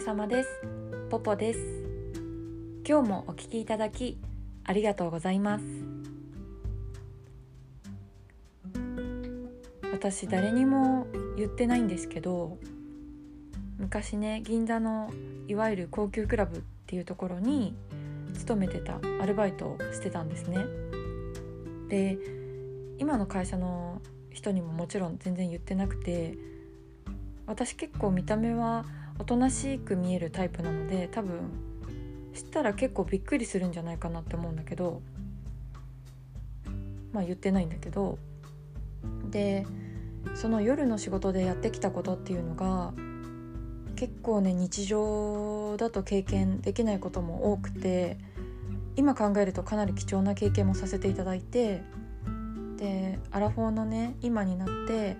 様です。ポポです。今日もお聞きいただきありがとうございます。私誰にも言ってないんですけど昔ね銀座のいわゆる高級クラブっていうところに勤めてたアルバイトをしてたんですね。で今の会社の人にももちろん全然言ってなくて私結構見た目はおとなしく見えるタイプなので多分知ったら結構びっくりするんじゃないかなって思うんだけどまあ言ってないんだけどでその夜の仕事でやってきたことっていうのが結構ね日常だと経験できないことも多くて今考えるとかなり貴重な経験もさせていただいてでアラフォーのね今になって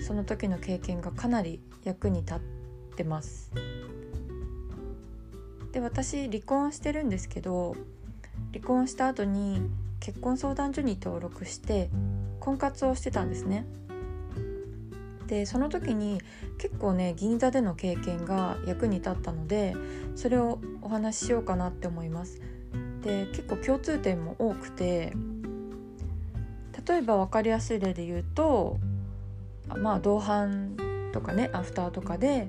その時の経験がかなり役に立ってます。で私離婚してるんですけど離婚した後に結婚相談所に登録して婚活をしてたんですね。でその時に結構ね銀座での経験が役に立ったのでそれをお話ししようかなって思います。で結構共通点も多くて例えば分かりやすい例で言うとまあ同伴とかねアフターとかで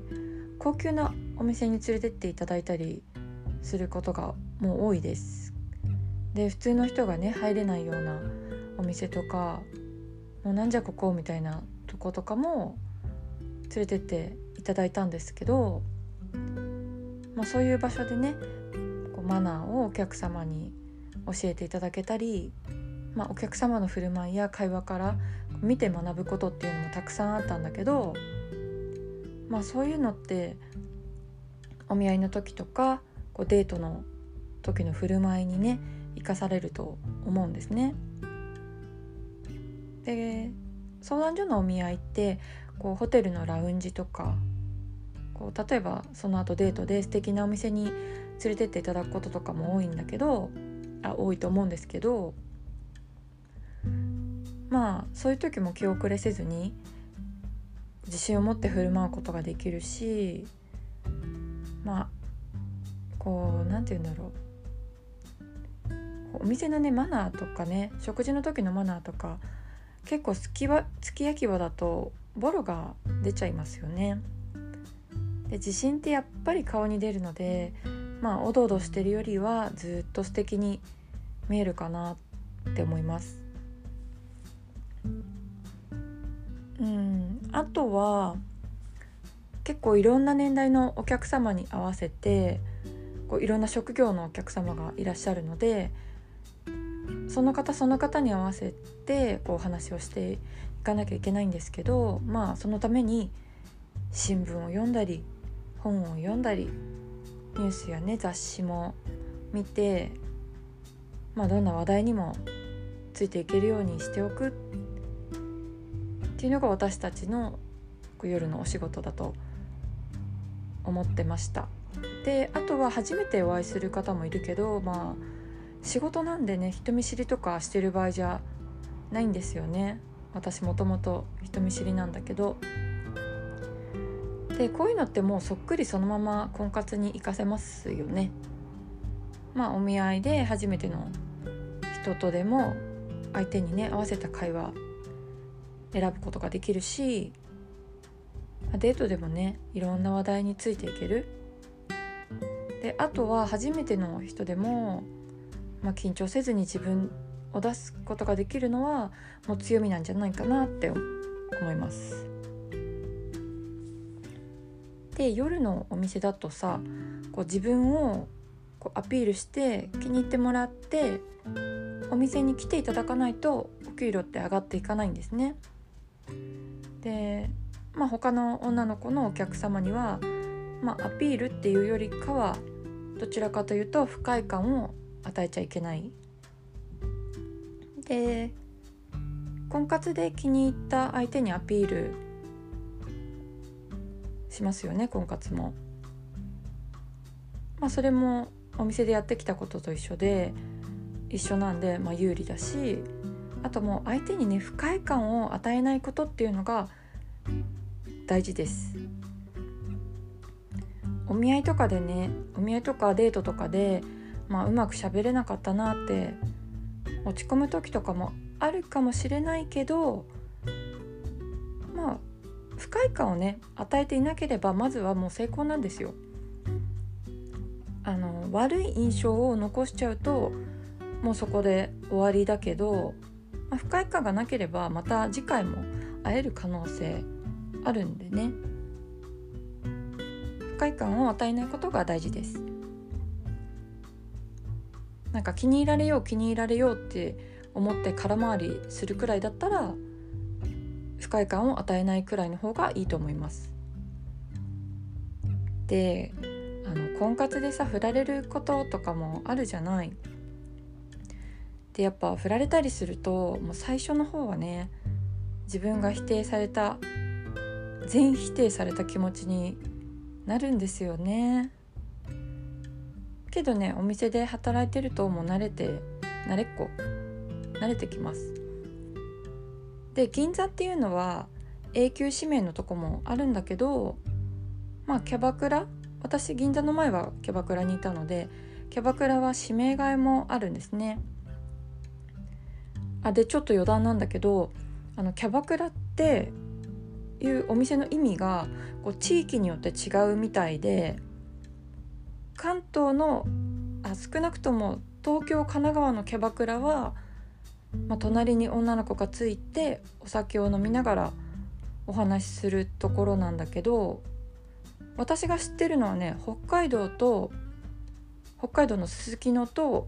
高級なお店に連れてっていただいたりすることがもう多いです。で普通の人がね入れないようなお店とかもうなんじゃここみたいなとことかも連れてっていただいたんですけど、まあ、そういう場所でねこうマナーをお客様に教えていただけたり、まあ、お客様の振る舞いや会話から見て学ぶことっていうのもたくさんあったんだけど、まあ、そういうのってお見合いの時とかこうデートの時の振る舞いにね生かされると思うんですね。で相談所のお見合いってこうホテルのラウンジとかこう例えばその後デートで素敵なお店に連れてっていただくこととかも多いんだけどあ多いと思うんですけどまあそういう時も気遅れせずに自信を持って振る舞うことができるしまあこう何て言うんだろうお店のねマナーとかね食事の時のマナーとか結構すきばすき焼き場だとボロが出ちゃいますよね。で自信ってやっぱり顔に出るのでまあおどおどしてるよりはずっと素敵に見えるかなって思います。うん。あとは結構いろんな年代のお客様に合わせてこういろんな職業のお客様がいらっしゃるのでその方その方に合わせてこうお話をしていかなきゃいけないんですけどまあそのために新聞を読んだり本を読んだりニュースやね雑誌も見て、まあ、どんな話題にもついていけるようにしておくっていうのが私たちの夜のお仕事だと思ってました。であとは初めてお会いする方もいるけどまあ仕事なんでね人見知りとかしてる場合じゃないんですよね。私もともと人見知りなんだけど。でこういうのってもうそっくりそのまま婚活に活かせますよね。まあお見合いで初めての人とでも相手にね合わせた会話選ぶことができるしデートでもねいろんな話題についていけるであとは初めての人でもまあ、緊張せずに自分を出すことができるのはもう強みなんじゃないかなって思います。で夜のお店だとさこう自分をこうアピールして気に入ってもらってお店に来ていただかないとお給料って上がっていかないんですね。で、まあ、他の女の子のお客様には、まあ、アピールっていうよりかはどちらかというと不快感を与えちゃいけないで婚活で気に入った相手にアピールしますよね婚活も。まあそれもお店でやってきたことと一緒で一緒なんで、まあ、有利だしあともう相手にね不快感を与えないことっていうのが大事です。お見合いとかでねお見合いとかデートとかで、まあ、うまく喋れなかったなって落ち込む時とかもあるかもしれないけどまあ不快感をね与えていなければまずはもう成功なんですよ。あの悪い印象を残しちゃうともうそこで終わりだけど、まあ、不快感がなければまた次回も会える可能性あるんでね。不快感を与えないことが大事です。なんか気に入られよう気に入られようって思って空回りするくらいだったら不快感を与えないくらいの方がいいと思います。であの婚活でさ振られることとかもあるじゃない。でやっぱ振られたりするともう最初の方はね自分が否定された全否定された気持ちになるんですよね。けどねお店で働いてるともう慣れて慣れっこ慣れてきます。で銀座っていうのは永久指名のとこもあるんだけどまあキャバクラ私銀座の前はキャバクラにいたのでキャバクラは指名替えもあるんですね。あでちょっと余談なんだけどあのキャバクラっていうお店の意味がこう地域によって違うみたいで関東のあ少なくとも東京神奈川のキャバクラは、まあ、隣に女の子がついてお酒を飲みながらお話しするところなんだけど私が知ってるのはね北海道と北海道のすすきのと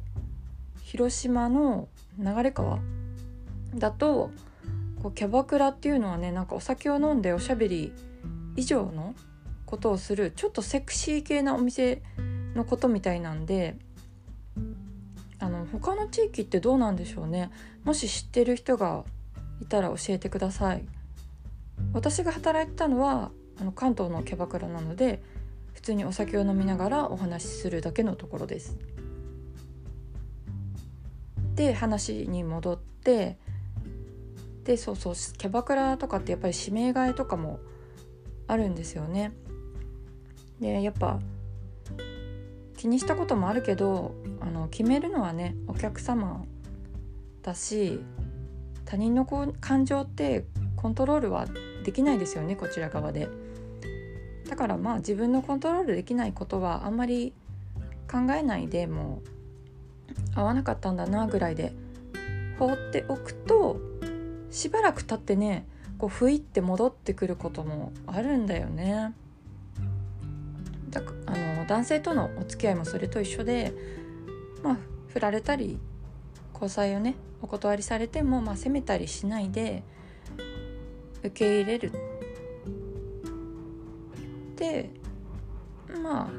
広島の流川だとこうキャバクラっていうのはねなんかお酒を飲んでおしゃべり以上のことをするちょっとセクシー系なお店のことみたいなんであの他の地域ってどうなんでしょうね。もし知ってる人がいたら教えてください。私が働いてたのはあの関東のキャバクラなので普通にお酒を飲みながらお話しするだけのところです。で話に戻ってでそうそうキャバクラとかってやっぱり指名替えとかもあるんですよね。でやっぱ気にしたこともあるけどあの決めるのはねお客様だし他人のこう感情ってコントロールはできないですよねこちら側で。だからまあ自分のコントロールできないことはあんまり考えないでもう合わなかったんだなぐらいで放っておくとしばらく経ってねこうふいって戻ってくることもあるんだよね。だあの男性とのお付き合いもそれと一緒でまあ振られたり交際をねお断りされても、まあ、責めたりしないで受け入れるでまあ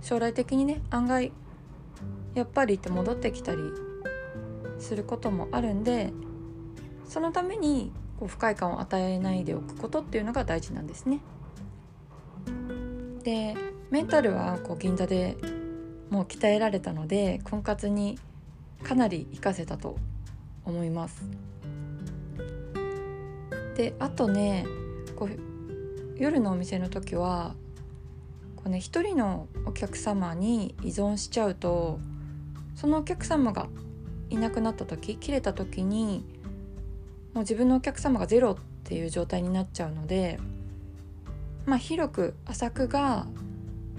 将来的にね案外やっぱりって戻ってきたりすることもあるんでそのためにこう不快感を与えないでおくことっていうのが大事なんですね。でメンタルはこう銀座でもう鍛えられたので婚活にかなり活かせたと思います。であとねこう夜のお店の時はこう、ね、一人のお客様に依存しちゃうとそのお客様がいなくなった時切れた時にもう自分のお客様がゼロっていう状態になっちゃうのでまあ広く浅くが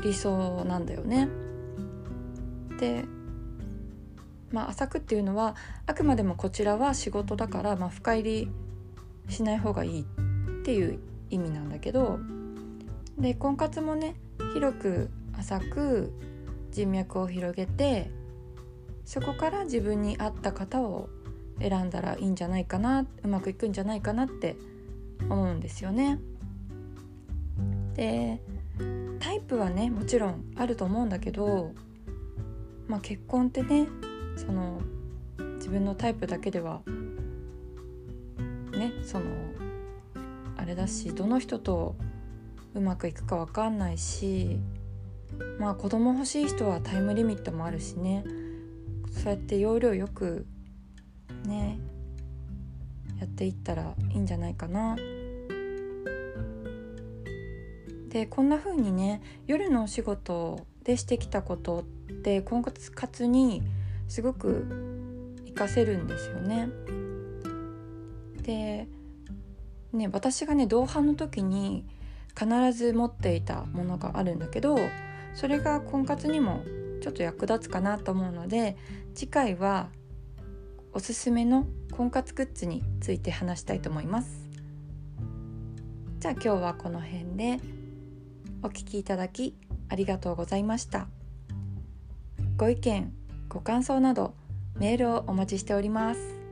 理想なんだよね。でまあ浅くっていうのはあくまでもこちらは仕事だから、まあ、深入りしない方がいいっていう意味なんだけどで婚活もね広く浅く人脈を広げてそこから自分に合った方を選んだらいいんじゃないかなうまくいくんじゃないかなって思うんですよね。でタイプはねもちろんあると思うんだけど、まあ、結婚ってねその自分のタイプだけではねそのあれだしどの人とうまくいくか分かんないしまあ子供欲しい人はタイムリミットもあるしねそうやって要領よくねやっていったらいいんじゃないかな。でこんな風にね夜のお仕事でしてきたことって婚活にすごく活かせるんですよね。でね私がね同伴の時に必ず持っていたものがあるんだけどそれが婚活にもちょっと役立つかなと思うので次回はおすすめの婚活グッズについて話したいと思います。じゃあ今日はこの辺でお聴きいただきありがとうございました。ご意見ご感想などメールをお待ちしております。